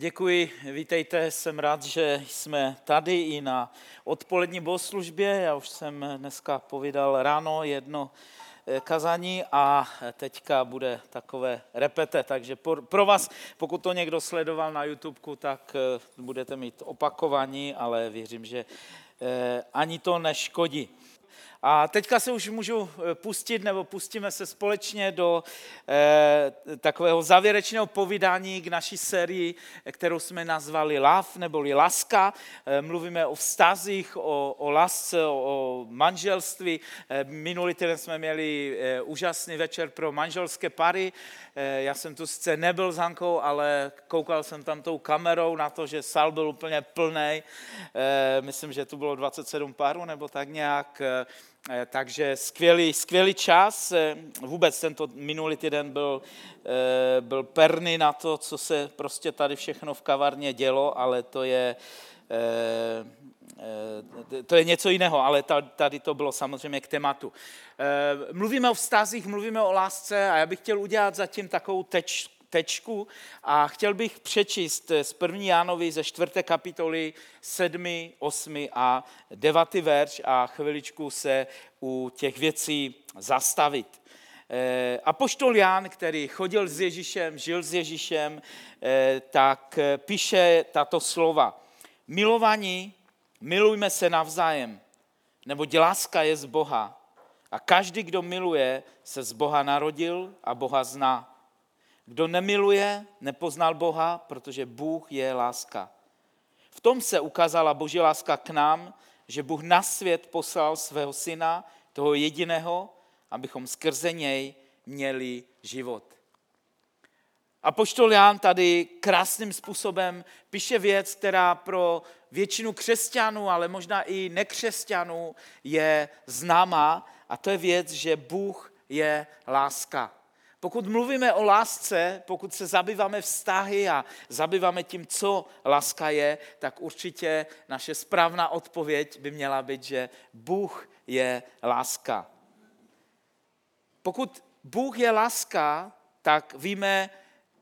Děkuji, vítejte, jsem rád, že jsme tady i na odpolední bohoslužbě. Já už jsem dneska povídal ráno jedno eh, kazání a teďka bude takové repete, takže pro vás, pokud to někdo sledoval na YouTube, tak eh, budete mít opakování, ale věřím, že eh, ani to neškodí. A teďka se už můžu eh, pustit, nebo pustíme se společně do eh, takového závěrečného povídání k naší sérii, kterou jsme nazvali Love, neboli Laska. Eh, mluvíme o vztazích, o, o lásce, o, o manželství. Eh, minulý týden jsme měli eh, úžasný večer pro manželské pary. Eh, já jsem tu sice nebyl s Hankou, ale koukal jsem tam tou kamerou na to, že sál byl úplně plný. Eh, myslím, že tu bylo 27 párů nebo tak nějak. Eh, takže skvělý, skvělý čas. Eh, vůbec tento minulý týden byl, eh, byl perný na to, co se prostě tady všechno v kavárně dělo, ale to je, to je něco jiného, ale tady to bylo samozřejmě k tématu. Mluvíme o vztazích, mluvíme o lásce a já bych chtěl udělat zatím takovou teč, tečku a chtěl bych přečíst z 1. Jánovi ze 4. kapitoly 7., 8. a 9. verš a chviličku se u těch věcí zastavit. Eh, Apoštol Jan, který chodil s Ježíšem, žil s Ježíšem, eh, tak píše tato slova. Milovaní, milujme se navzájem, nebo láska je z Boha. A každý, kdo miluje, se z Boha narodil a Boha zná. Kdo nemiluje, nepoznal Boha, protože Bůh je láska. V tom se ukázala Boží láska k nám, že Bůh na svět poslal svého syna, toho jediného, abychom skrze něj měli život. A poštol Ján tady krásným způsobem píše věc, která pro většinu křesťanů, ale možná i nekřesťanů je známá, a to je věc, že Bůh je láska. Pokud mluvíme o lásce, pokud se zabýváme vztahy a zabýváme tím, co láska je, tak určitě naše správná odpověď by měla být, že Bůh je láska. Pokud Bůh je láska, tak víme,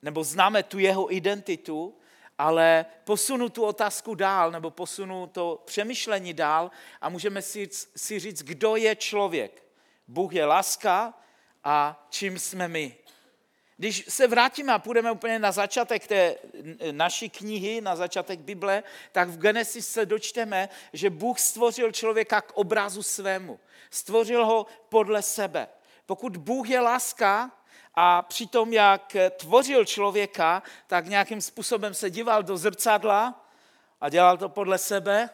nebo známe tu jeho identitu, ale posunu tu otázku dál, nebo posunu to přemýšlení dál a můžeme si, si říct, kdo je člověk. Bůh je láska, a čím jsme my. Když se vrátíme a půjdeme úplně na začátek té naší knihy, na začátek Bible, tak v Genesis se dočteme, že Bůh stvořil člověka k obrazu svému. Stvořil ho podle sebe. Pokud Bůh je láska a přitom, jak tvořil člověka, tak nějakým způsobem se díval do zrcadla a dělal to podle sebe,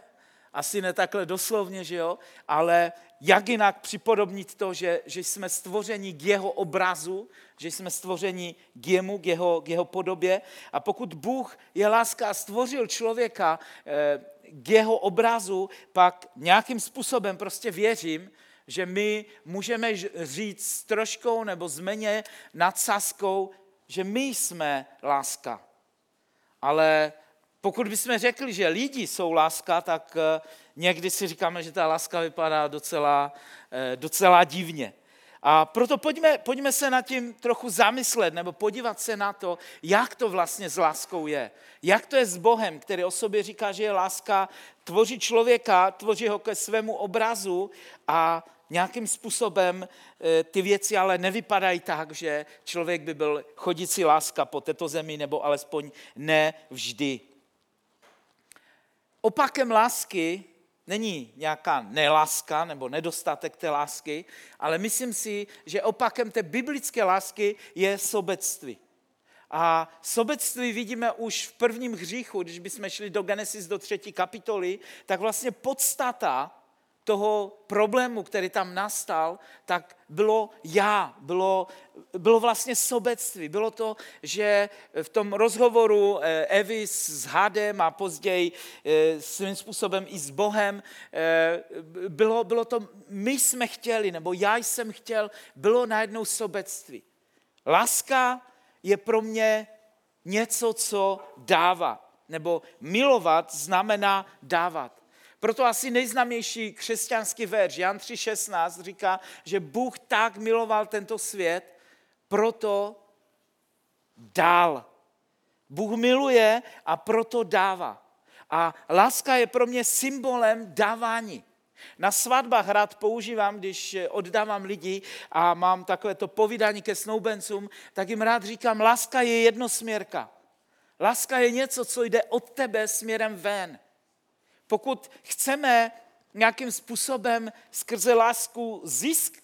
asi ne takhle doslovně, že jo, ale jak jinak připodobnit to, že, že jsme stvořeni k jeho obrazu, že jsme stvořeni k jemu, k jeho, k jeho podobě. A pokud Bůh je láska a stvořil člověka eh, k jeho obrazu, pak nějakým způsobem prostě věřím, že my můžeme říct s troškou nebo zmeně nadsázkou, že my jsme láska. Ale pokud bychom řekli, že lidi jsou láska, tak eh, někdy si říkáme, že ta láska vypadá docela, eh, docela divně. A proto pojďme, pojďme se nad tím trochu zamyslet, nebo podívat se na to, jak to vlastně s láskou je. Jak to je s Bohem, který o sobě říká, že je láska, tvoří člověka, tvoří ho ke svému obrazu a nějakým způsobem eh, ty věci ale nevypadají tak, že člověk by byl chodící láska po této zemi, nebo alespoň ne vždy. Opakem lásky není nějaká neláska nebo nedostatek té lásky, ale myslím si, že opakem té biblické lásky je sobectví. A sobectví vidíme už v prvním hříchu, když bychom šli do Genesis do třetí kapitoly, tak vlastně podstata toho problému, který tam nastal, tak bylo já, bylo, bylo vlastně sobectví. Bylo to, že v tom rozhovoru eh, Evy s Hadem a později eh, svým způsobem i s Bohem, eh, bylo, bylo to, my jsme chtěli, nebo já jsem chtěl, bylo najednou sobectví. Láska je pro mě něco, co dává. Nebo milovat znamená dávat. Proto asi nejznámější křesťanský verš, Jan 3.16, říká, že Bůh tak miloval tento svět, proto dal Bůh miluje a proto dává. A láska je pro mě symbolem dávání. Na svatbách rád používám, když oddávám lidi a mám takové to povídání ke snoubencům, tak jim rád říkám, láska je jednosměrka. Láska je něco, co jde od tebe směrem ven. Pokud chceme nějakým způsobem skrze lásku zisk,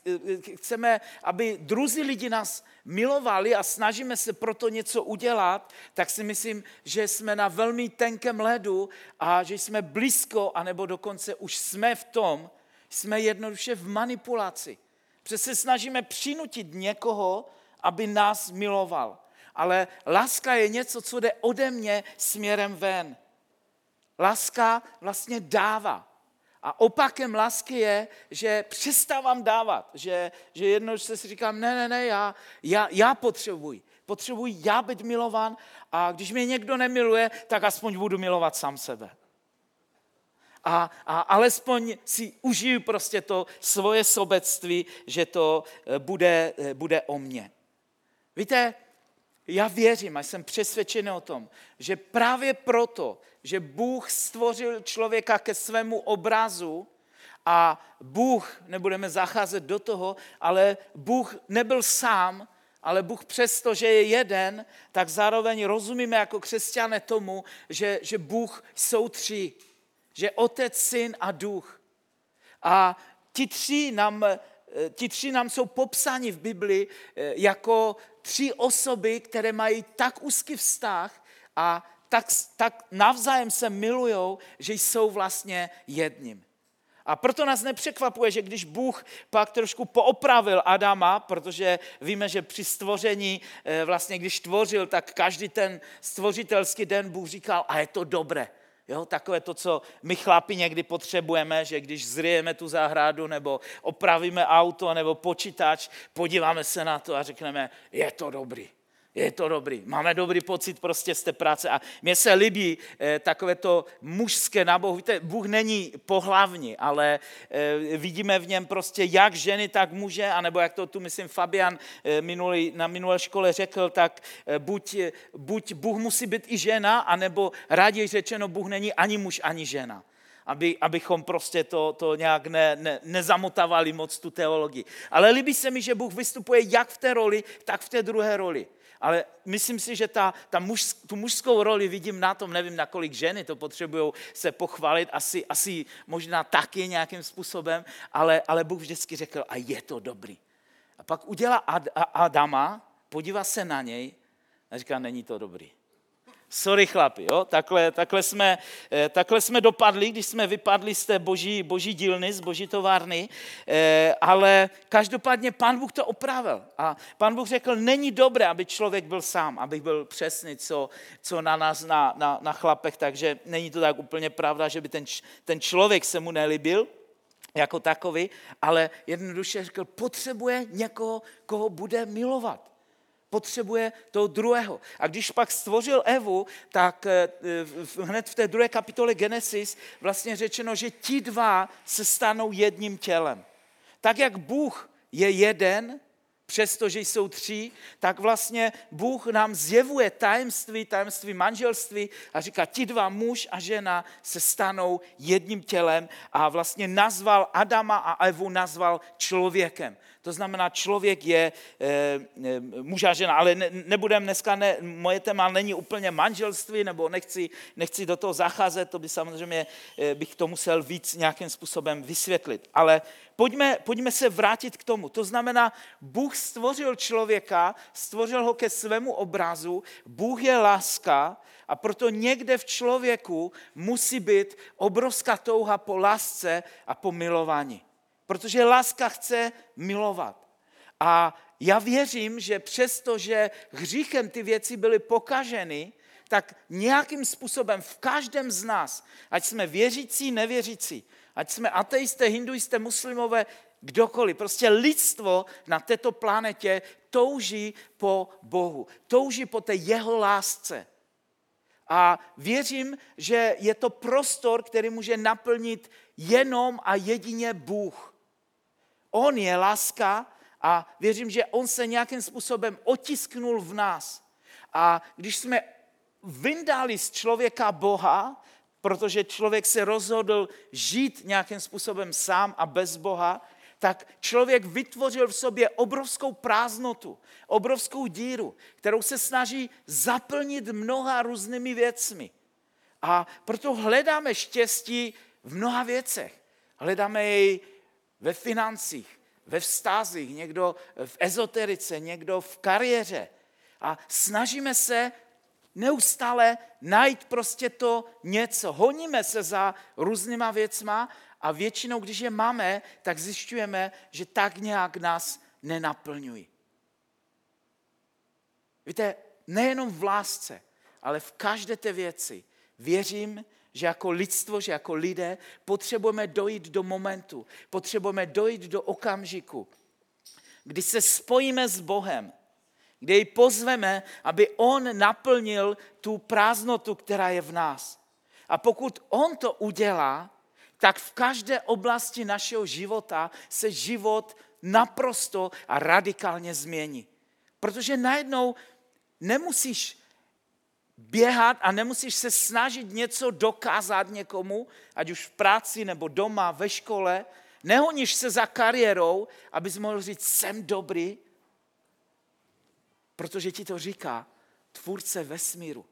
chceme, aby druzí lidi nás milovali a snažíme se proto něco udělat, tak si myslím, že jsme na velmi tenkém ledu a že jsme blízko, anebo dokonce už jsme v tom, jsme jednoduše v manipulaci. Přece snažíme přinutit někoho, aby nás miloval. Ale láska je něco, co jde ode mě směrem ven. Láska vlastně dává. A opakem lásky je, že přestávám dávat, že, že jednoduše si říkám, ne, ne, ne, já, já, já potřebuji. Potřebuji já být milovan a když mě někdo nemiluje, tak aspoň budu milovat sám sebe. A, a alespoň si užiju prostě to svoje sobectví, že to eh, bude, eh, bude o mně. Víte, já věřím a jsem přesvědčený o tom, že právě proto, že Bůh stvořil člověka ke svému obrazu a Bůh, nebudeme zacházet do toho, ale Bůh nebyl sám, ale Bůh přesto, že je jeden, tak zároveň rozumíme jako křesťané tomu, že, že Bůh jsou tři. Že Otec, Syn a Duch. A ti tři nám, ti tři nám jsou popsáni v Bibli eh, jako tři osoby, které mají tak úzký vztah a tak, tak navzájem se milujou, že jsou vlastně jedním. A proto nás nepřekvapuje, že když Bůh pak trošku poopravil Adama, protože víme, že při stvoření, eh, vlastně když tvořil, tak každý ten stvořitelský den Bůh říkal, a je to dobré. Jo, takové to, co my chlapi někdy potřebujeme, že když zrijeme tu zahradu nebo opravíme auto nebo počítač, podíváme se na to a řekneme, je to dobrý. Je to dobrý. Máme dobrý pocit prostě z té práce. A mně se líbí eh, takové to mužské na Bohu. Víte, Bůh není pohlavní, ale eh, vidíme v něm prostě jak ženy, tak muže, anebo jak to tu, myslím, Fabian eh, minulý, na minulé škole řekl, tak buď, buď Bůh musí být i žena, anebo raději řečeno, Bůh není ani muž, ani žena aby, abychom prostě to, to nějak ne, ne, nezamotavali moc tu teologii. Ale líbí se mi, že Bůh vystupuje jak v té roli, tak v té druhé roli ale myslím si, že ta, ta muž, tu mužskou roli vidím na tom, nevím, na kolik ženy to potřebují se pochválit, asi, asi možná taky nějakým způsobem, ale, ale Bůh vždycky řekl, a je to dobrý. A pak udělá Ad, Adama, podívá se na něj a říká, není to dobrý sorry chlapi, jo? Takhle, takhle, jsme, eh, takhle jsme dopadli, když jsme vypadli z té boží, boží dílny, z boží továrny, eh, ale každopádně pán Bůh to opravil. A pán Bůh řekl, není dobré, aby člověk byl sám, aby byl přesný, co, co na nás, na, na, na chlapech, takže není to tak úplně pravda, že by ten, ten člověk se mu nelíbil, jako takový, ale jednoduše řekl, potřebuje někoho, koho bude milovat potřebuje toho druhého. A když pak stvořil Evu, tak eh, hned v té druhé kapitole Genesis vlastně řečeno, že ti dva se stanou jedním tělem. Tak jak Bůh je jeden, přestože jsou tři, tak vlastně Bůh nám zjevuje tajemství, tajemství manželství a říká, ti dva muž a žena se stanou jedním tělem a vlastně nazval Adama a Evu nazval člověkem. To znamená, člověk je e, muž a žena, ale ne, nebudem dneska, ne, moje téma není úplně manželství, nebo nechci, nechci do toho zacházet, to by samozřejmě e, bych to musel víc nějakým způsobem vysvětlit. Ale pojďme, pojďme se vrátit k tomu. To znamená, Bůh stvořil člověka, stvořil ho ke svému obrazu, Bůh je láska a proto někde v člověku musí být obrovská touha po lásce a po milování protože láska chce milovat. A já věřím, že přesto, že hříchem ty věci byly pokaženy, tak nějakým způsobem v každém z nás, ať jsme věřící, nevěřící, ať jsme ateisté, hinduisté, muslimové, kdokoliv, prostě lidstvo na této planetě touží po Bohu, touží po té jeho lásce. A věřím, že je to prostor, který může naplnit jenom a jedině Bůh. On je láska a věřím, že on se nějakým způsobem otisknul v nás. A když jsme vyndali z člověka Boha, protože člověk se rozhodl žít nějakým způsobem sám a bez Boha, tak člověk vytvořil v sobě obrovskou prázdnotu, obrovskou díru, kterou se snaží zaplnit mnoha různými věcmi. A proto hledáme štěstí v mnoha věcech. Hledáme jej ve financích, ve vztazích, někdo v ezoterice, někdo v kariéře. A snažíme se neustále najít prostě to něco. Honíme se za různýma věcma a většinou, když je máme, tak zjišťujeme, že tak nějak nás nenaplňují. Víte, nejenom v lásce, ale v každé té věci věřím, že jako lidstvo, že jako lidé potřebujeme dojít do momentu, potřebujeme dojít do okamžiku, kdy se spojíme s Bohem, kde ji pozveme, aby On naplnil tu prázdnotu, která je v nás. A pokud On to udělá, tak v každé oblasti našeho života se život naprosto a radikálně změní. Protože najednou nemusíš běhat a nemusíš se snažit něco dokázat někomu, ať už v práci nebo doma, ve škole. Nehoníš se za kariérou, abys mohl říct, jsem dobrý, protože ti to říká tvůrce vesmíru.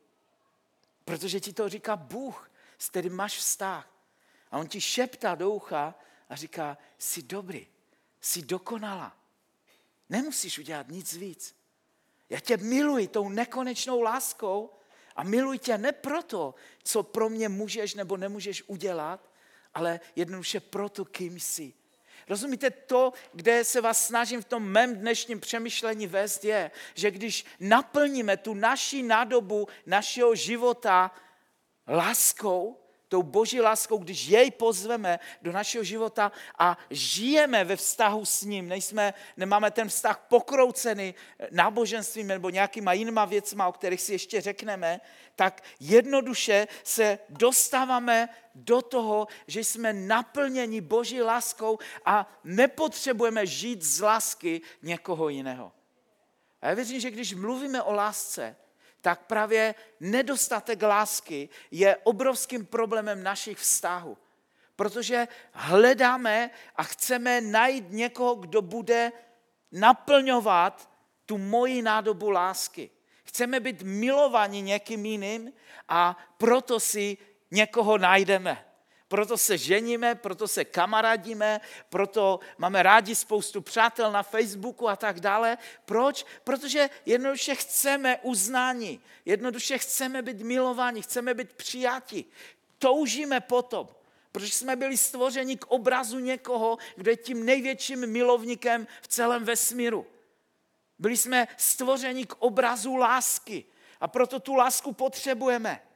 Protože ti to říká Bůh, s kterým máš vztah. A on ti šeptá do ucha a říká, jsi dobrý, jsi dokonala. Nemusíš udělat nic víc. Já tě miluji tou nekonečnou láskou a miluji tě ne proto, co pro mě můžeš nebo nemůžeš udělat, ale jednoduše proto, kým jsi. Rozumíte, to, kde se vás snažím v tom mém dnešním přemýšlení vést, je, že když naplníme tu naši nádobu našeho života láskou, tou boží láskou, když jej pozveme do našeho života a žijeme ve vztahu s ním, nejsme, nemáme ten vztah pokroucený náboženstvím nebo nějakýma jinýma věcma, o kterých si ještě řekneme, tak jednoduše se dostáváme do toho, že jsme naplněni boží láskou a nepotřebujeme žít z lásky někoho jiného. A já věřím, že když mluvíme o lásce, tak právě nedostatek lásky je obrovským problémem našich vztahů. Protože hledáme a chceme najít někoho, kdo bude naplňovat tu moji nádobu lásky. Chceme být milovaní někým jiným a proto si někoho najdeme. Proto se ženíme, proto se kamarádíme, proto máme rádi spoustu přátel na Facebooku a tak dále. Proč? Protože jednoduše chceme uznání, jednoduše chceme být milováni, chceme být přijati. Toužíme potom, protože jsme byli stvořeni k obrazu někoho, kdo je tím největším milovníkem v celém vesmíru. Byli jsme stvořeni k obrazu lásky a proto tu lásku potřebujeme.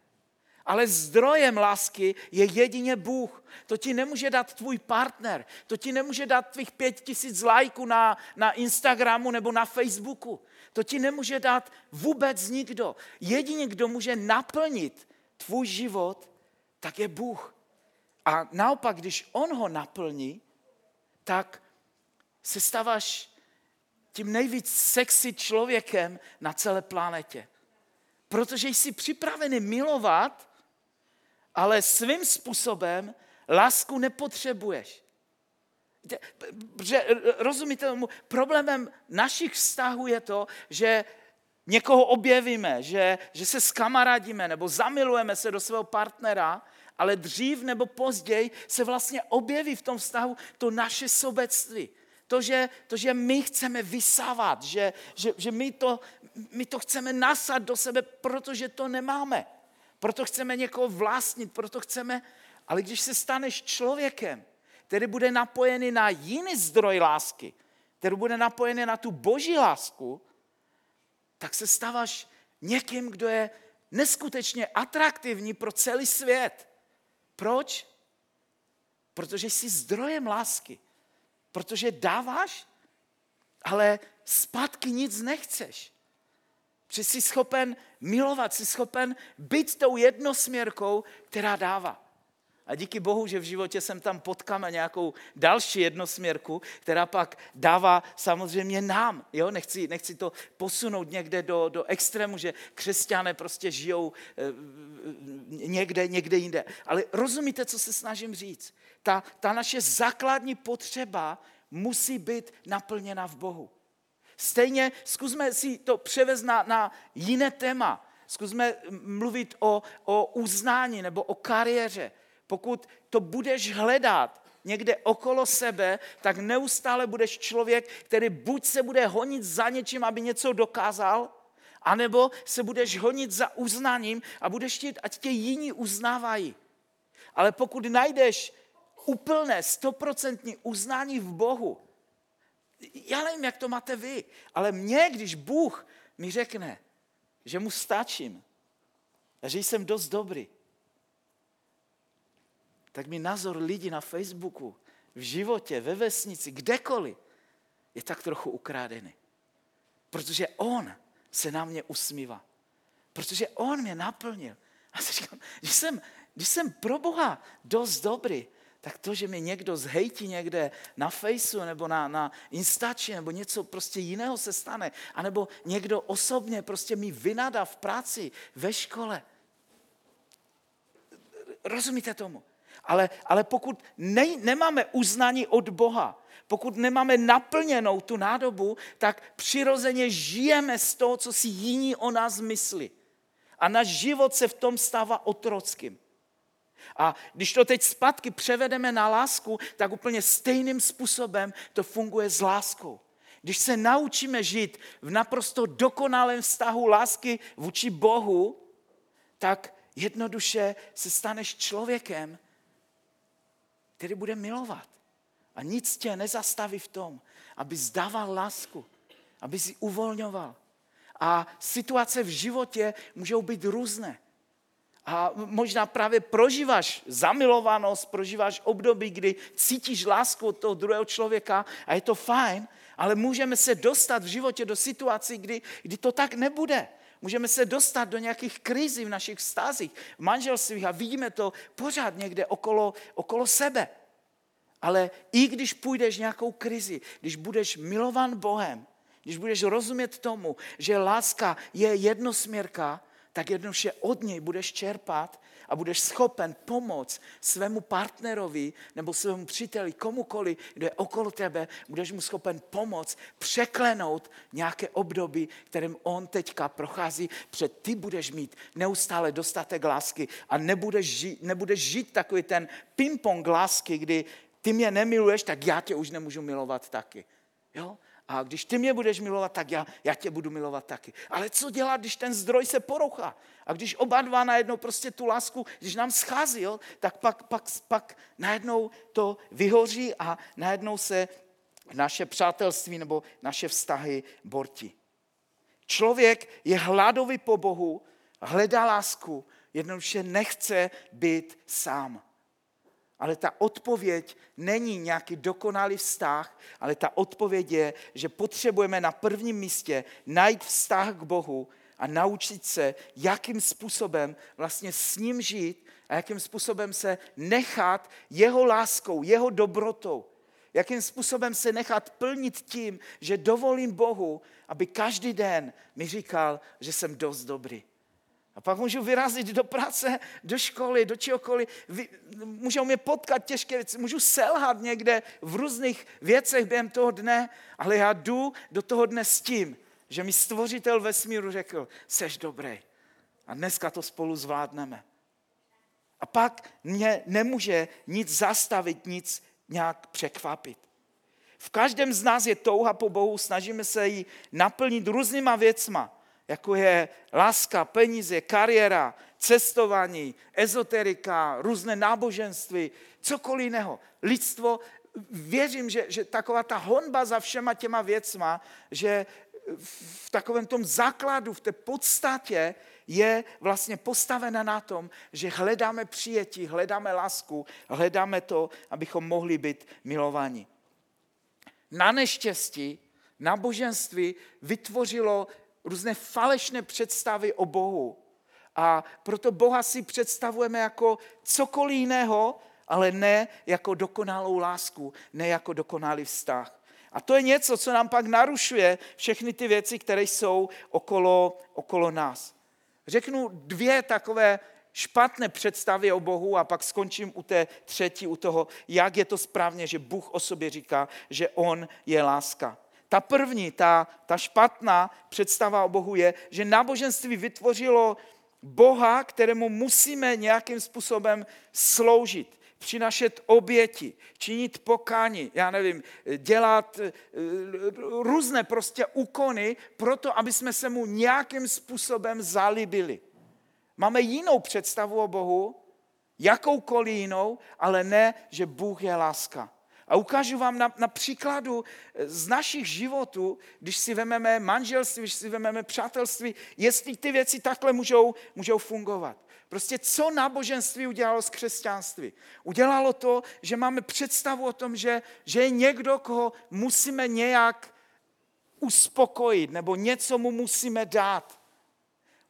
Ale zdrojem lásky je jedině Bůh. To ti nemůže dát tvůj partner, to ti nemůže dát tvých pět tisíc lajků na, na Instagramu nebo na Facebooku. To ti nemůže dát vůbec nikdo. Jedině, kdo může naplnit tvůj život, tak je Bůh. A naopak, když On ho naplní, tak se stáváš tím nejvíc sexy člověkem na celé planetě. Protože jsi připravený milovat ale svým způsobem lásku nepotřebuješ. Rozumíte tomu, problémem našich vztahů je to, že někoho objevíme, že, že se skamarádíme nebo zamilujeme se do svého partnera, ale dřív nebo později se vlastně objeví v tom vztahu to naše sobectví. To, že, to, že my chceme vysávat, že, že, že my, to, my to chceme nasat do sebe, protože to nemáme proto chceme někoho vlastnit, proto chceme, ale když se staneš člověkem, který bude napojený na jiný zdroj lásky, který bude napojený na tu boží lásku, tak se stáváš někým, kdo je neskutečně atraktivní pro celý svět. Proč? Protože jsi zdrojem lásky. Protože dáváš, ale zpátky nic nechceš. Že jsi schopen milovat, jsi schopen být tou jednosměrkou, která dává. A díky Bohu, že v životě jsem tam potkáme nějakou další jednosměrku, která pak dává samozřejmě nám. Jo? Nechci, nechci to posunout někde do, do extrému, že křesťané prostě žijou e, někde, někde jinde. Ale rozumíte, co se snažím říct? Ta, ta naše základní potřeba musí být naplněna v Bohu. Stejně zkusme si to převést na, na jiné téma. Zkusme mluvit o, o uznání nebo o kariéře. Pokud to budeš hledat někde okolo sebe, tak neustále budeš člověk, který buď se bude honit za něčím, aby něco dokázal, anebo se budeš honit za uznaním a budeš chtít, ať tě jiní uznávají. Ale pokud najdeš úplné, stoprocentní uznání v Bohu, já nevím, jak to máte vy, ale mě, když Bůh mi řekne, že mu stačím a že jsem dost dobrý, tak mi názor lidí na Facebooku, v životě, ve vesnici, kdekoliv, je tak trochu ukrádený. Protože on se na mě usmívá. Protože on mě naplnil. A si říkám, když jsem, když jsem pro Boha dost dobrý, tak to, že mi někdo zhejtí někde na Faceu nebo na, na Instači nebo něco prostě jiného se stane, anebo někdo osobně prostě mi vynadá v práci, ve škole. Rozumíte tomu? Ale, ale pokud ne, nemáme uznání od Boha, pokud nemáme naplněnou tu nádobu, tak přirozeně žijeme z toho, co si jiní o nás myslí. A náš život se v tom stává otrockým. A když to teď zpátky převedeme na lásku, tak úplně stejným způsobem to funguje s láskou. Když se naučíme žít v naprosto dokonalém vztahu lásky vůči Bohu, tak jednoduše se staneš člověkem, který bude milovat. A nic tě nezastaví v tom, aby zdával lásku, aby si uvolňoval. A situace v životě můžou být různé. A možná právě prožíváš zamilovanost, prožíváš období, kdy cítíš lásku od toho druhého člověka a je to fajn, ale můžeme se dostat v životě do situací, kdy, kdy to tak nebude. Můžeme se dostat do nějakých krizí v našich vztazích, v manželstvích a vidíme to pořád někde okolo, okolo sebe. Ale i když půjdeš nějakou krizi, když budeš milovan Bohem, když budeš rozumět tomu, že láska je jednosměrka, tak jednoduše od něj budeš čerpat a budeš schopen pomoct svému partnerovi nebo svému příteli, komukoli, kdo je okolo tebe, budeš mu schopen pomoct překlenout nějaké období, kterým on teďka prochází, před ty budeš mít neustále dostatek lásky a nebudeš žít, nebudeš žít takový ten ping-pong lásky, kdy ty mě nemiluješ, tak já tě už nemůžu milovat taky. Jo? A když ty mě budeš milovat, tak já, já tě budu milovat taky. Ale co dělat, když ten zdroj se porouchá? A když oba dva najednou prostě tu lásku, když nám schází, jo, tak pak, pak, pak najednou to vyhoří a najednou se naše přátelství nebo naše vztahy bortí. Člověk je hladový po Bohu, hledá lásku, jednoduše nechce být sám. Ale ta odpověď není nějaký dokonalý vztah, ale ta odpověď je, že potřebujeme na prvním místě najít vztah k Bohu a naučit se, jakým způsobem vlastně s ním žít a jakým způsobem se nechat jeho láskou, jeho dobrotou, jakým způsobem se nechat plnit tím, že dovolím Bohu, aby každý den mi říkal, že jsem dost dobrý. A pak můžu vyrazit do práce, do školy, do čehokoliv. Můžou mě potkat těžké věci, můžu selhat někde v různých věcech během toho dne, ale já jdu do toho dne s tím, že mi stvořitel vesmíru řekl, seš dobrý. A dneska to spolu zvládneme. A pak mě nemůže nic zastavit, nic nějak překvapit. V každém z nás je touha po Bohu, snažíme se ji naplnit různýma věcma jako je láska, peníze, kariéra, cestování, ezoterika, různé náboženství, cokoliv jiného. Lidstvo, věřím, že, že taková ta honba za všema těma věcma, že v takovém tom základu, v té podstatě je vlastně postavena na tom, že hledáme přijetí, hledáme lásku, hledáme to, abychom mohli být milovaní. Na neštěstí náboženství vytvořilo různé falešné představy o Bohu A proto Boha si představujeme jako cokoliv jiného, ale ne jako dokonalou lásku, ne jako dokonalý vztah. A to je něco, co nám pak narušuje všechny ty věci, které jsou okolo, okolo nás. Řeknu dvě takové špatné představy o Bohu a pak skončím u té třetí, u toho, jak je to správně, že Bůh o sobě říká, že On je láska. Ta první, ta, ta špatná představa o Bohu je, že náboženství vytvořilo Boha, kterému musíme nějakým způsobem sloužit přinašet oběti, činit pokání, já nevím, dělat eh, různé prostě úkony proto, aby jsme se mu nějakým způsobem zalíbili. Máme jinou představu o Bohu, jakoukoliv jinou, ale ne, že Bůh je láska. A ukážu vám na, na příkladu eh, z našich životů, když si vezmeme manželství, když si vezmeme přátelství, jestli ty věci takhle můžou, můžou fungovat. Prostě co náboženství udělalo z křesťanství? Udělalo to, že máme představu o tom, že, že je někdo, koho musíme nějak uspokojit, nebo něco mu musíme dát.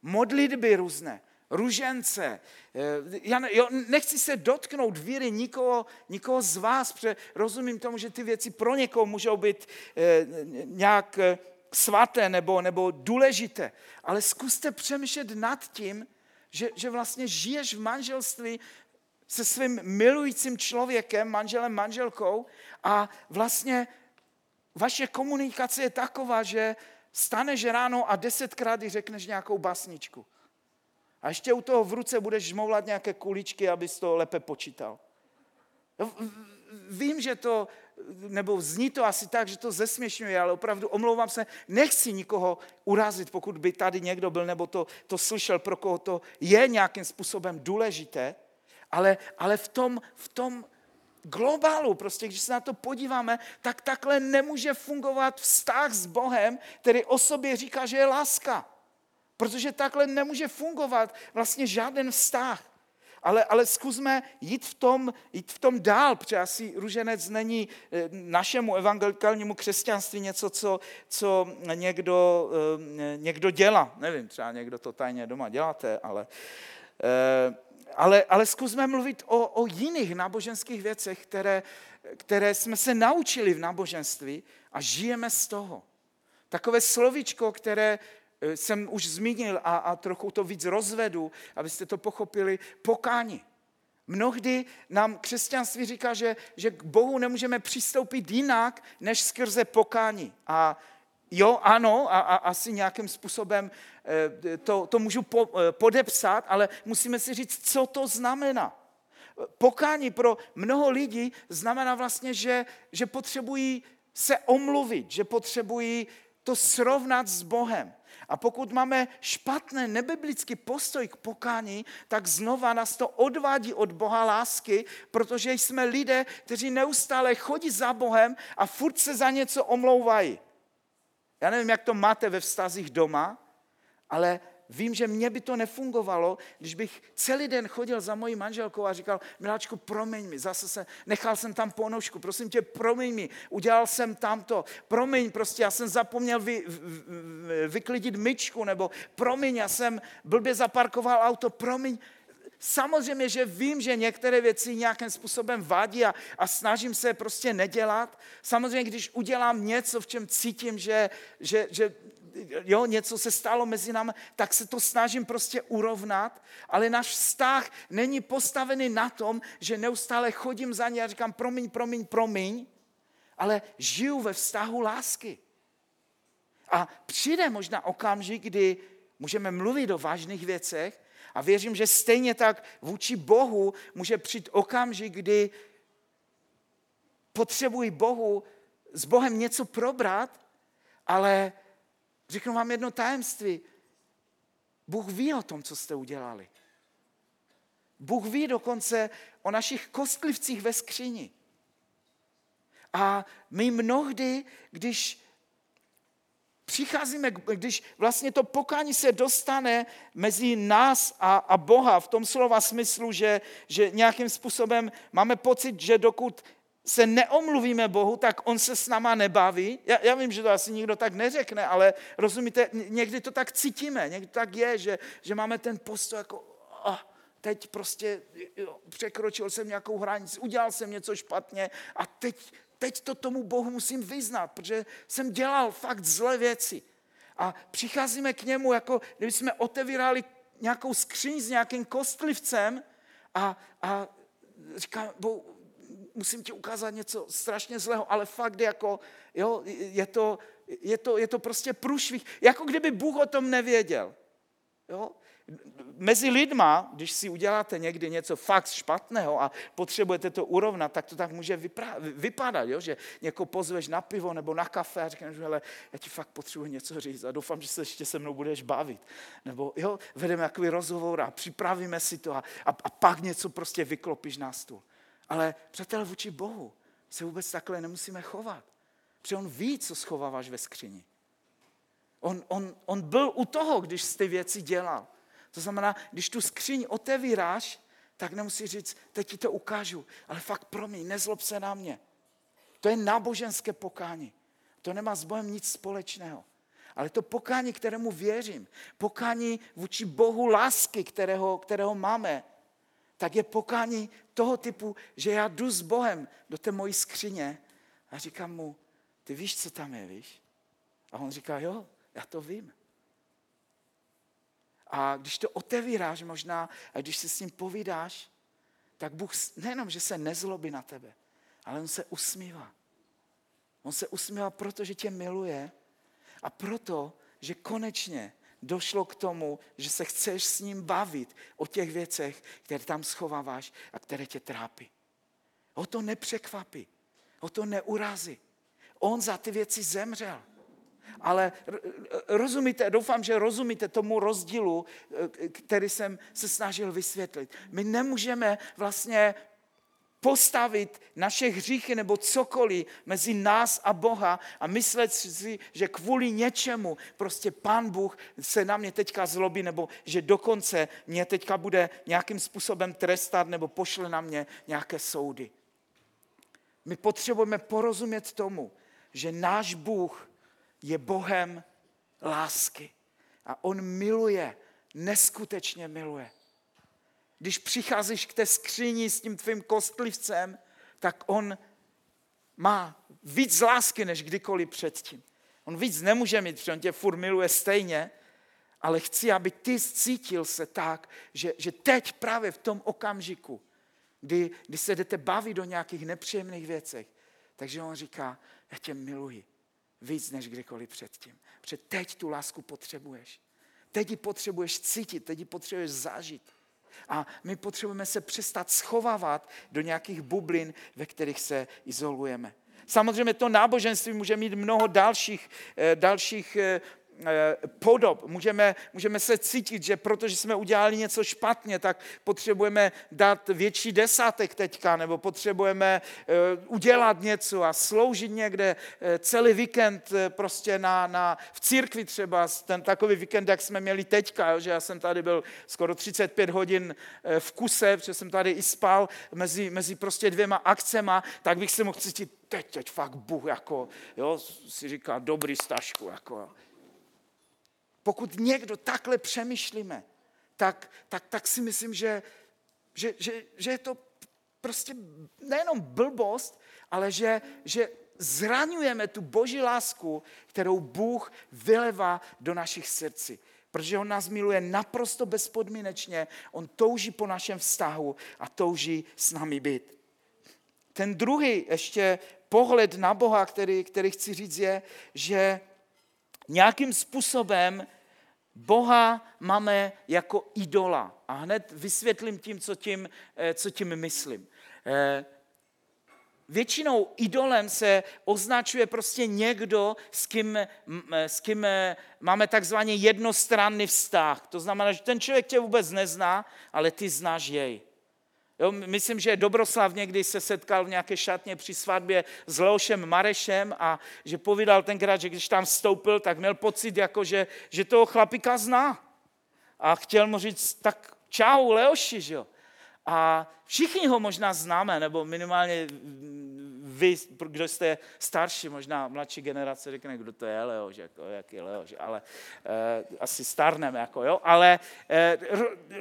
Modlitby různé, ružence. Eh, já ne, jo, nechci se dotknout víry nikoho, nikoho z vás, protože rozumím tomu, že ty věci pro někoho můžou být eh, nějak eh, svaté nebo, nebo důležité. Ale zkuste přemýšlet nad tím, že, že vlastně žiješ v manželství se svým milujícím člověkem, manželem, manželkou a vlastně vaše komunikace je taková, že staneš ráno a desetkrát řekneš nějakou basničku. A ještě u toho v ruce budeš žmoulat nějaké kuličky, abys to lépe počítal. Vím, že to, nebo zní to asi tak, že to zesměšňuje, ale opravdu omlouvám se, nechci nikoho urazit, pokud by tady někdo byl, nebo to, to slyšel, pro koho to je nějakým způsobem důležité, ale, ale v, tom, v tom globálu, prostě když se na to podíváme, tak takhle nemůže fungovat vztah s Bohem, který o sobě říká, že je láska. Protože takhle nemůže fungovat vlastně žádný vztah. Ale, ale zkusme jít v, tom, jít v tom dál, protože asi ruženec není eh, našemu evangelikálnímu křesťanství něco, co, co někdo, eh, někdo dělá. Nevím, třeba někdo to tajně doma děláte, ale, eh, ale, ale zkusme mluvit o, o jiných náboženských věcech, které, které jsme se naučili v náboženství a žijeme z toho. Takové slovičko, které, jsem už zmínil a, a trochu to víc rozvedu, abyste to pochopili, pokání. Mnohdy nám křesťanství říká, že, že k Bohu nemůžeme přistoupit jinak, než skrze pokání. A jo, ano, a, a asi nějakým způsobem eh, to, to můžu po, eh, podepsat, ale musíme si říct, co to znamená. Pokání pro mnoho lidí znamená vlastně, že, že potřebují se omluvit, že potřebují to srovnat s Bohem. A pokud máme špatný nebiblický postoj k pokání, tak znova nás to odvádí od Boha lásky, protože jsme lidé, kteří neustále chodí za Bohem a furt se za něco omlouvají. Já nevím, jak to máte ve vztazích doma, ale Vím, že mně by to nefungovalo, když bych celý den chodil za mojí manželkou a říkal, miláčku, promiň mi, zase se, nechal jsem tam ponožku, prosím tě, promiň mi, udělal jsem tamto, promiň, prostě já jsem zapomněl vy, vy, vyklidit myčku, nebo promiň, já jsem blbě zaparkoval auto, promiň. Samozřejmě, že vím, že některé věci nějakým způsobem vadí a, a snažím se prostě nedělat. Samozřejmě, když udělám něco, v čem cítím, že, že, že jo, něco se stalo mezi námi, tak se to snažím prostě urovnat, ale náš vztah není postavený na tom, že neustále chodím za ní a říkám promiň, promiň, promiň, ale žiju ve vztahu lásky. A přijde možná okamžik, kdy můžeme mluvit o vážných věcech a věřím, že stejně tak vůči Bohu může přijít okamžik, kdy potřebuji Bohu, s Bohem něco probrat, ale Řeknu vám jedno tajemství. Bůh ví o tom, co jste udělali. Bůh ví dokonce o našich kostlivcích ve skříni. A my mnohdy, když přicházíme, když vlastně to pokání se dostane mezi nás a, a Boha v tom slova smyslu, že, že nějakým způsobem máme pocit, že dokud se neomluvíme Bohu, tak on se s náma nebaví. Já, já vím, že to asi nikdo tak neřekne, ale rozumíte, někdy to tak cítíme, někdy tak je, že, že máme ten postoj jako, oh, teď prostě jo, překročil jsem nějakou hranici, udělal jsem něco špatně a teď, teď to tomu Bohu musím vyznat, protože jsem dělal fakt zlé věci. A přicházíme k němu, jako kdyby jsme otevírali nějakou skříň s nějakým kostlivcem a, a říká, Bohu, musím ti ukázat něco strašně zlého, ale fakt jako, jo, je to, je to, je to prostě průšvih. Jako kdyby Bůh o tom nevěděl. Jo? Mezi lidma, když si uděláte někdy něco fakt špatného a potřebujete to urovnat, tak to tak může vypadat, jo? že někoho pozveš na pivo nebo na kafe a řekneš, hele, já ti fakt potřebuji něco říct a doufám, že se ještě se mnou budeš bavit. Nebo jo, vedeme takový rozhovor a připravíme si to a, a, a pak něco prostě vyklopíš na stůl. Ale přátelé, vůči Bohu se vůbec takhle nemusíme chovat. Protože on ví, co schováváš ve skříni. On, on, on byl u toho, když ty věci dělal. To znamená, když tu skříň otevíráš, tak nemusíš říct, teď ti to ukážu, ale fakt promiň, nezlob se na mě. To je náboženské pokání. To nemá s Bohem nic společného. Ale to pokání, kterému věřím, pokání vůči Bohu lásky, kterého, kterého máme, tak je pokání toho typu, že já jdu s Bohem do té mojí skříně a říkám mu, ty víš, co tam je, víš? A on říká, jo, já to vím. A když to otevíráš možná a když si s ním povídáš, tak Bůh nejenom, že se nezlobí na tebe, ale on se usmívá. On se usmívá, protože tě miluje a proto, že konečně došlo k tomu, že se chceš s ním bavit o těch věcech, které tam schováváš a které tě trápí. Ho to nepřekvapí, ho to neurazí. On za ty věci zemřel. Ale rozumíte, doufám, že rozumíte tomu rozdílu, který jsem se snažil vysvětlit. My nemůžeme vlastně postavit naše hříchy nebo cokoliv mezi nás a Boha a myslet si, že kvůli něčemu prostě Pán Bůh se na mě teďka zlobí nebo že dokonce mě teďka bude nějakým způsobem trestat nebo pošle na mě nějaké soudy. My potřebujeme porozumět tomu, že náš Bůh je Bohem lásky a On miluje, neskutečně miluje. Když přicházíš k té skříni s tím tvým kostlivcem, tak on má víc lásky, než kdykoliv předtím. On víc nemůže mít, protože on tě furt miluje stejně, ale chci, aby ty cítil se tak, že, že teď právě v tom okamžiku, kdy, kdy se jdete bavit do nějakých nepříjemných věcech, takže on říká, já tě miluji víc než kdykoliv předtím. Protože teď tu lásku potřebuješ. Teď ji potřebuješ cítit, teď ji potřebuješ zažít. A my potřebujeme se přestat schovávat do nějakých bublin, ve kterých se izolujeme. Samozřejmě to náboženství může mít mnoho dalších, eh, dalších eh, podob. Můžeme, můžeme se cítit, že protože jsme udělali něco špatně, tak potřebujeme dát větší desátek teďka, nebo potřebujeme eh, udělat něco a sloužit někde eh, celý víkend prostě na, na, v církvi třeba, ten takový víkend, jak jsme měli teďka, jo, že já jsem tady byl skoro 35 hodin v kuse, protože jsem tady i spal mezi, mezi prostě dvěma akcema, tak bych se mohl cítit, teď, teď fakt Bůh, jako, jo, si říká, dobrý stažku, jako, pokud někdo takhle přemýšlíme, tak, tak, tak si myslím, že, že, že, že je to prostě nejenom blbost, ale že, že zraňujeme tu boží lásku, kterou Bůh vylevá do našich srdcí. Protože on nás miluje naprosto bezpodmínečně, on touží po našem vztahu a touží s námi být. Ten druhý ještě pohled na Boha, který, který chci říct, je, že nějakým způsobem Boha máme jako idola. A hned vysvětlím tím, co tím, eh, co tím myslím. Eh, většinou idolem se označuje prostě někdo, s kým, eh, s kým máme takzvaně jednostranný vztah. To znamená, že ten člověk tě vůbec nezná, ale ty znáš jej. Jo, myslím, že Dobroslav někdy se setkal v nějaké šatně při svatbě s Leošem Marešem a že povídal tenkrát, že když tam vstoupil, tak měl pocit, jako že, že toho chlapika zná. A chtěl mu říct, tak čau Leoši, že jo. A všichni ho možná známe, nebo minimálně vy, kdo jste starší, možná mladší generace řekne, kdo to je Leoš, jako, jaký Leoš, ale eh, asi starneme, jako, jo, ale eh,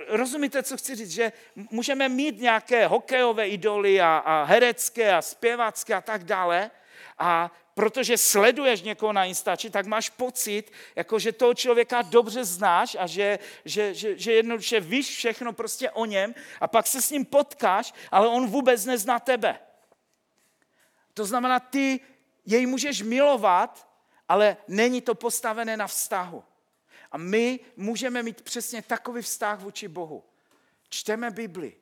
rozumíte, co chci říct, že můžeme mít nějaké hokejové idoly a, a herecké a zpěvacké a tak dále, a protože sleduješ někoho na Instači, tak máš pocit, jako že toho člověka dobře znáš a že, že, že, že jednoduše víš všechno prostě o něm a pak se s ním potkáš, ale on vůbec nezná tebe. To znamená, ty jej můžeš milovat, ale není to postavené na vztahu. A my můžeme mít přesně takový vztah vůči Bohu. Čteme Bibli,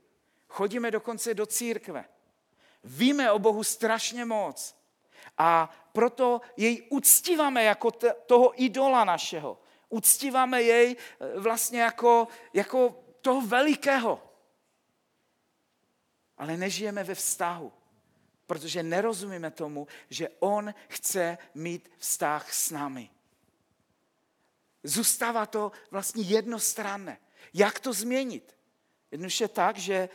chodíme dokonce do církve, víme o Bohu strašně moc, a proto jej uctíváme jako toho idola našeho. Uctíváme jej e, vlastně jako, jako toho velikého. Ale nežijeme ve vztahu, protože nerozumíme tomu, že on chce mít vztah s námi. Zůstává to vlastně jednostranné. Jak to změnit? Jednoduše tak, že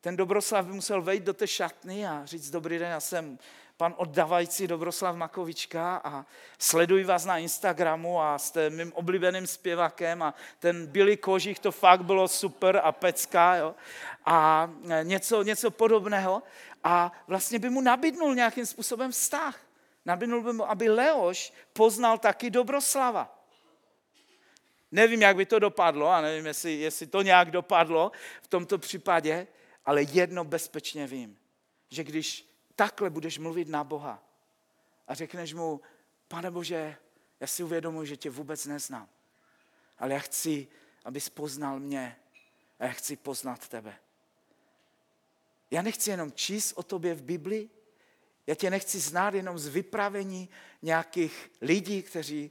ten Dobroslav by musel vejít do té šatny a říct, dobrý den, já jsem pan oddávající Dobroslav Makovička a sleduji vás na Instagramu a jste mým oblíbeným zpěvakem a ten Billy Kožich, to fakt bylo super a pecka jo? a něco, něco podobného a vlastně by mu nabídnul nějakým způsobem vztah. Nabídnul by mu, aby Leoš poznal taky Dobroslava. Nevím, jak by to dopadlo a nevím, jestli, jestli to nějak dopadlo v tomto případě, ale jedno bezpečně vím, že když takhle budeš mluvit na Boha a řekneš mu, pane Bože, já si uvědomuji, že tě vůbec neznám, ale já chci, abys poznal mě a já chci poznat tebe. Já nechci jenom číst o tobě v Biblii, já tě nechci znát jenom z vypravení nějakých lidí, kteří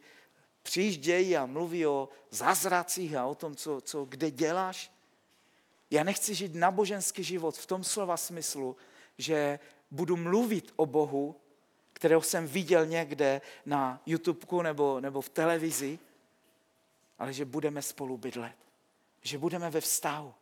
přijíždějí a mluví o zázracích a o tom, co, co kde děláš. Já nechci žít naboženský život v tom slova smyslu, že budu mluvit o Bohu, kterého jsem viděl někde na YouTubeku nebo, nebo v televizi, ale že budeme spolu bydlet. Že budeme ve vztahu.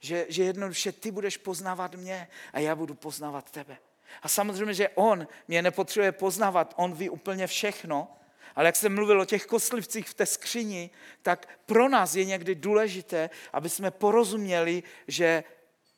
Že, že jednoduše ty budeš poznávat mě a já budu poznávat tebe. A samozřejmě, že on mě nepotřebuje poznávat, on ví úplně všechno, ale jak jsem mluvil o těch koslivcích v té skříni, tak pro nás je někdy důležité, aby jsme porozuměli, že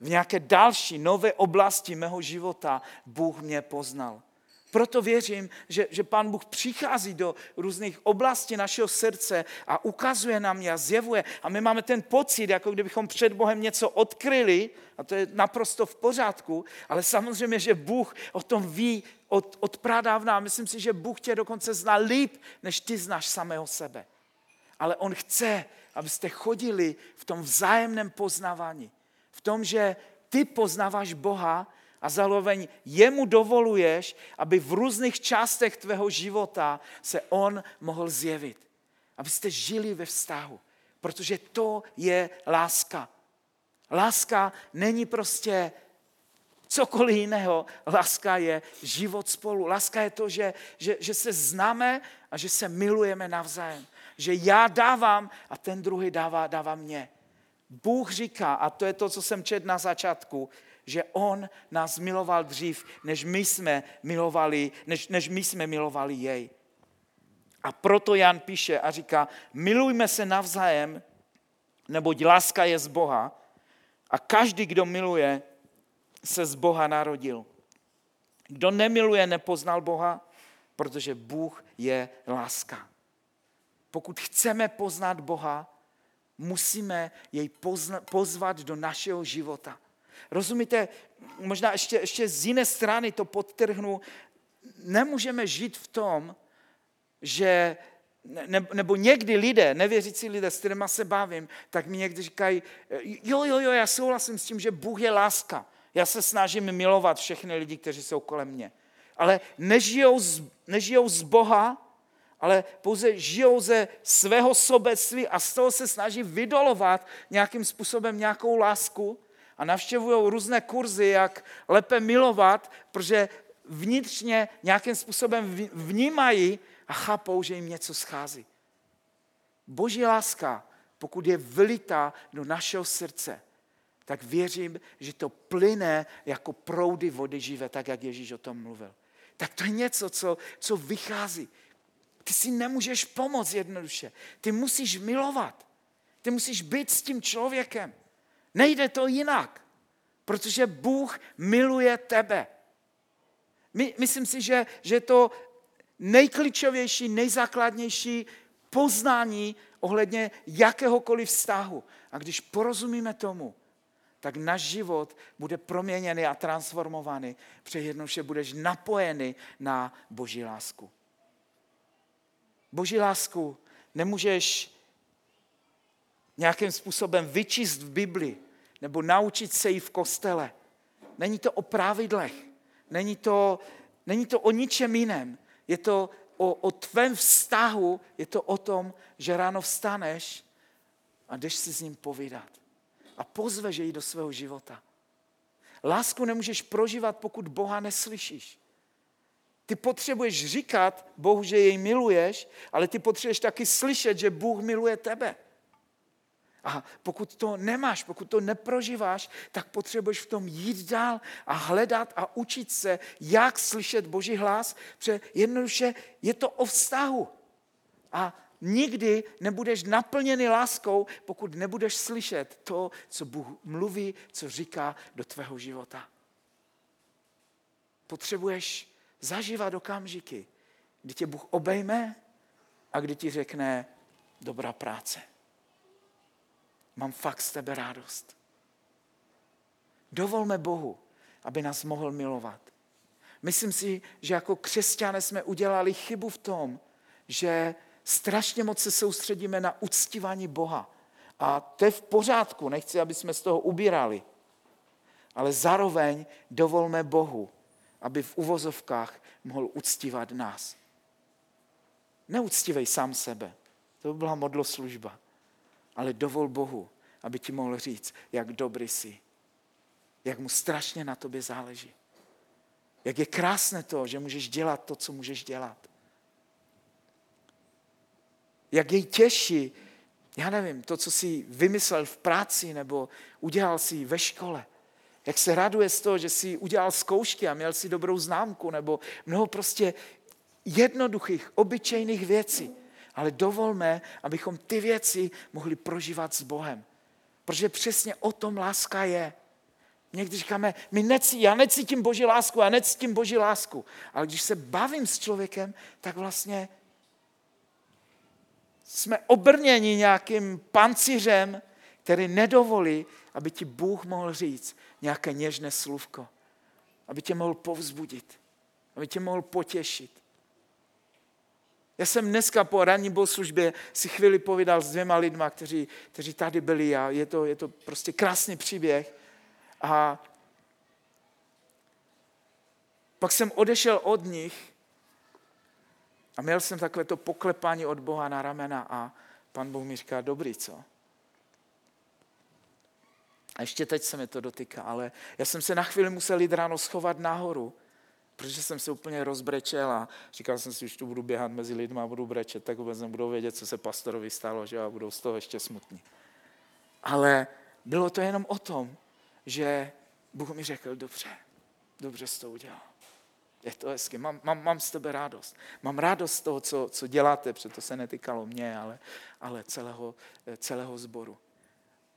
v nějaké další nové oblasti mého života Bůh mě poznal. Proto věřím, že, že Pán Bůh přichází do různých oblastí našeho srdce a ukazuje nám je a zjevuje. A my máme ten pocit, jako kdybychom před Bohem něco odkryli, a to je naprosto v pořádku, ale samozřejmě, že Bůh o tom ví od, od pradávna. Myslím si, že Bůh tě dokonce zná líp, než ty znáš samého sebe. Ale On chce, abyste chodili v tom vzájemném poznávání v tom, že ty poznáváš Boha a zároveň jemu dovoluješ, aby v různých částech tvého života se on mohl zjevit. Abyste žili ve vztahu, protože to je láska. Láska není prostě cokoliv jiného. Láska je život spolu. Láska je to, že, že, že se známe a že se milujeme navzájem. Že já dávám a ten druhý dává, dává mě. Bůh říká, a to je to, co jsem četl na začátku, že On nás miloval dřív, než my jsme milovali, než, než my jsme milovali jej. A proto Jan píše a říká, milujme se navzájem, neboť láska je z Boha a každý, kdo miluje, se z Boha narodil. Kdo nemiluje, nepoznal Boha, protože Bůh je láska. Pokud chceme poznat Boha, musíme jej pozvat do našeho života. Rozumíte, možná ještě, ještě z jiné strany to podtrhnu, nemůžeme žít v tom, že ne, nebo někdy lidé, nevěřící lidé, s kterými se bavím, tak mi někdy říkají, jo, jo, jo, já souhlasím s tím, že Bůh je láska. Já se snažím milovat všechny lidi, kteří jsou kolem mě. Ale nežijou z, nežijou z Boha, ale pouze žijou ze svého sobectví a z toho se snaží vydolovat nějakým způsobem nějakou lásku a navštěvují různé kurzy, jak lépe milovat, protože vnitřně nějakým způsobem vnímají a chápou, že jim něco schází. Boží láska, pokud je vylitá do našeho srdce, tak věřím, že to plyne jako proudy vody živé, tak jak Ježíš o tom mluvil. Tak to je něco, co, co vychází. Ty si nemůžeš pomoct jednoduše. Ty musíš milovat. Ty musíš být s tím člověkem. Nejde to jinak, protože Bůh miluje tebe. My, myslím si, že, že to nejklíčovější, nejzákladnější poznání ohledně jakéhokoliv vztahu. A když porozumíme tomu, tak náš život bude proměněný a transformovaný. Protože jednoduše budeš napojený na Boží lásku. Boží lásku nemůžeš nějakým způsobem vyčíst v Bibli nebo naučit se ji v kostele. Není to o pravidlech, není to, není to o ničem jiném. Je to o, o tvém vztahu, je to o tom, že ráno vstaneš a jdeš si s ním povídat. A pozveš jej do svého života. Lásku nemůžeš prožívat, pokud Boha neslyšíš. Ty potřebuješ říkat Bohu, že jej miluješ, ale ty potřebuješ taky slyšet, že Bůh miluje tebe. A pokud to nemáš, pokud to neprožíváš, tak potřebuješ v tom jít dál a hledat a učit se, jak slyšet Boží hlas, protože jednoduše je to o vztahu. A nikdy nebudeš naplněný láskou, pokud nebudeš slyšet to, co Bůh mluví, co říká do tvého života. Potřebuješ zažívat okamžiky, kdy tě Bůh obejme a kdy ti řekne dobrá práce. Mám fakt z tebe radost. Dovolme Bohu, aby nás mohl milovat. Myslím si, že jako křesťané jsme udělali chybu v tom, že strašně moc se soustředíme na uctívání Boha. A to je v pořádku, nechci, aby jsme z toho ubírali. Ale zároveň dovolme Bohu, aby v uvozovkách mohl uctívat nás. Neuctívej sám sebe, to by byla modloslužba ale dovol Bohu, aby ti mohl říct, jak dobrý jsi. Jak mu strašně na tobě záleží. Jak je krásné to, že můžeš dělat to, co můžeš dělat. Jak jej těší, já nevím, to, co jsi vymyslel v práci nebo udělal si ve škole. Jak se raduje z toho, že jsi udělal zkoušky a měl si dobrou známku nebo mnoho prostě jednoduchých, obyčejných věcí ale dovolme, abychom ty věci mohli prožívat s Bohem. Protože přesně o tom láska je. Někdy říkáme, my necí, já necítím Boží lásku, já necítím Boží lásku. Ale když se bavím s člověkem, tak vlastně jsme obrněni nějakým pancířem, který nedovolí, aby ti Bůh mohl říct nějaké něžné slůvko. Aby tě mohl povzbudit. Aby tě mohl potěšit. Já jsem dneska po ranní bohoslužbě si chvíli povídal s dvěma lidma, kteří, kteří tady byli a je to, je to prostě krásný příběh. A pak jsem odešel od nich a měl jsem takové to poklepání od Boha na ramena a pan Bůh mi říká, dobrý, co? A ještě teď se mi to dotýká, ale já jsem se na chvíli musel jít ráno schovat nahoru, protože jsem se úplně rozbrečel a říkal jsem si, že tu budu běhat mezi lidmi a budu brečet, tak vůbec nebudou vědět, co se pastorovi stalo, že a budou z toho ještě smutní. Ale bylo to jenom o tom, že Bůh mi řekl, dobře, dobře jsi to udělal. Je to hezky, mám, mám, mám z tebe radost. Mám radost z toho, co, co děláte, protože to se netýkalo mě, ale, ale celého, celého sboru.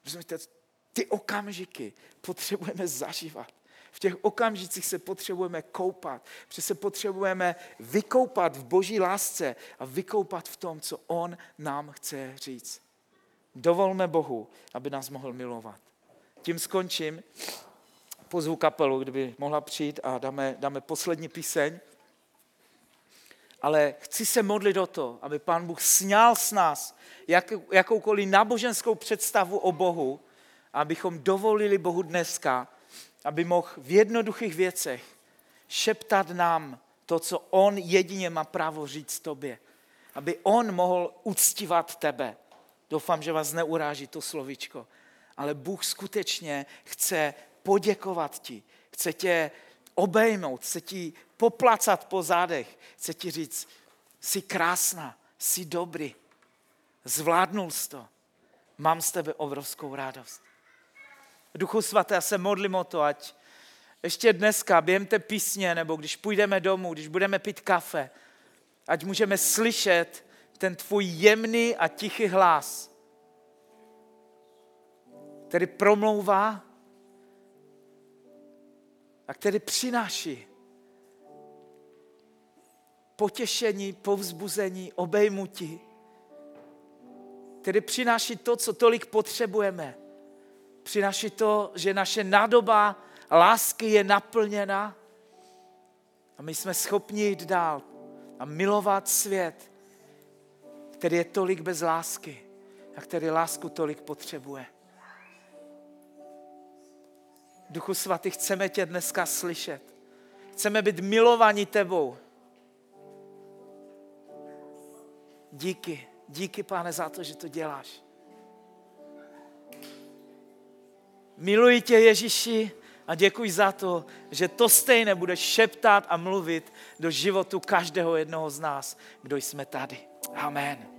Rozumíte, ty okamžiky potřebujeme zažívat. V těch okamžicích se potřebujeme koupat, protože se potřebujeme vykoupat v boží lásce a vykoupat v tom, co on nám chce říct. Dovolme Bohu, aby nás mohl milovat. Tím skončím. Pozvu kapelu, kdyby mohla přijít a dáme, dáme poslední píseň. Ale chci se modlit o to, aby Pán Bůh sněl s nás jak, jakoukoliv náboženskou představu o Bohu, abychom dovolili Bohu dneska, aby mohl v jednoduchých věcech šeptat nám to, co on jedině má právo říct tobě. Aby on mohl uctívat tebe. Doufám, že vás neuráží to slovičko. Ale Bůh skutečně chce poděkovat ti. Chce tě obejmout, chce ti poplacat po zádech. Chce ti říct, jsi krásná, jsi dobrý. Zvládnul jsi to. Mám z tebe obrovskou radost. Duchu svaté, já se modlím o to, ať ještě dneska během té písně, nebo když půjdeme domů, když budeme pít kafe, ať můžeme slyšet ten tvůj jemný a tichý hlas, který promlouvá a který přináší potěšení, povzbuzení, obejmutí, který přináší to, co tolik potřebujeme. Přináší to, že naše nádoba lásky je naplněna a my jsme schopni jít dál a milovat svět, který je tolik bez lásky a který lásku tolik potřebuje. Duchu svatý, chceme tě dneska slyšet. Chceme být milovaní tebou. Díky, díky, pane, za to, že to děláš. Miluji tě, Ježíši, a děkuji za to, že to stejné budeš šeptat a mluvit do životu každého jednoho z nás, kdo jsme tady. Amen.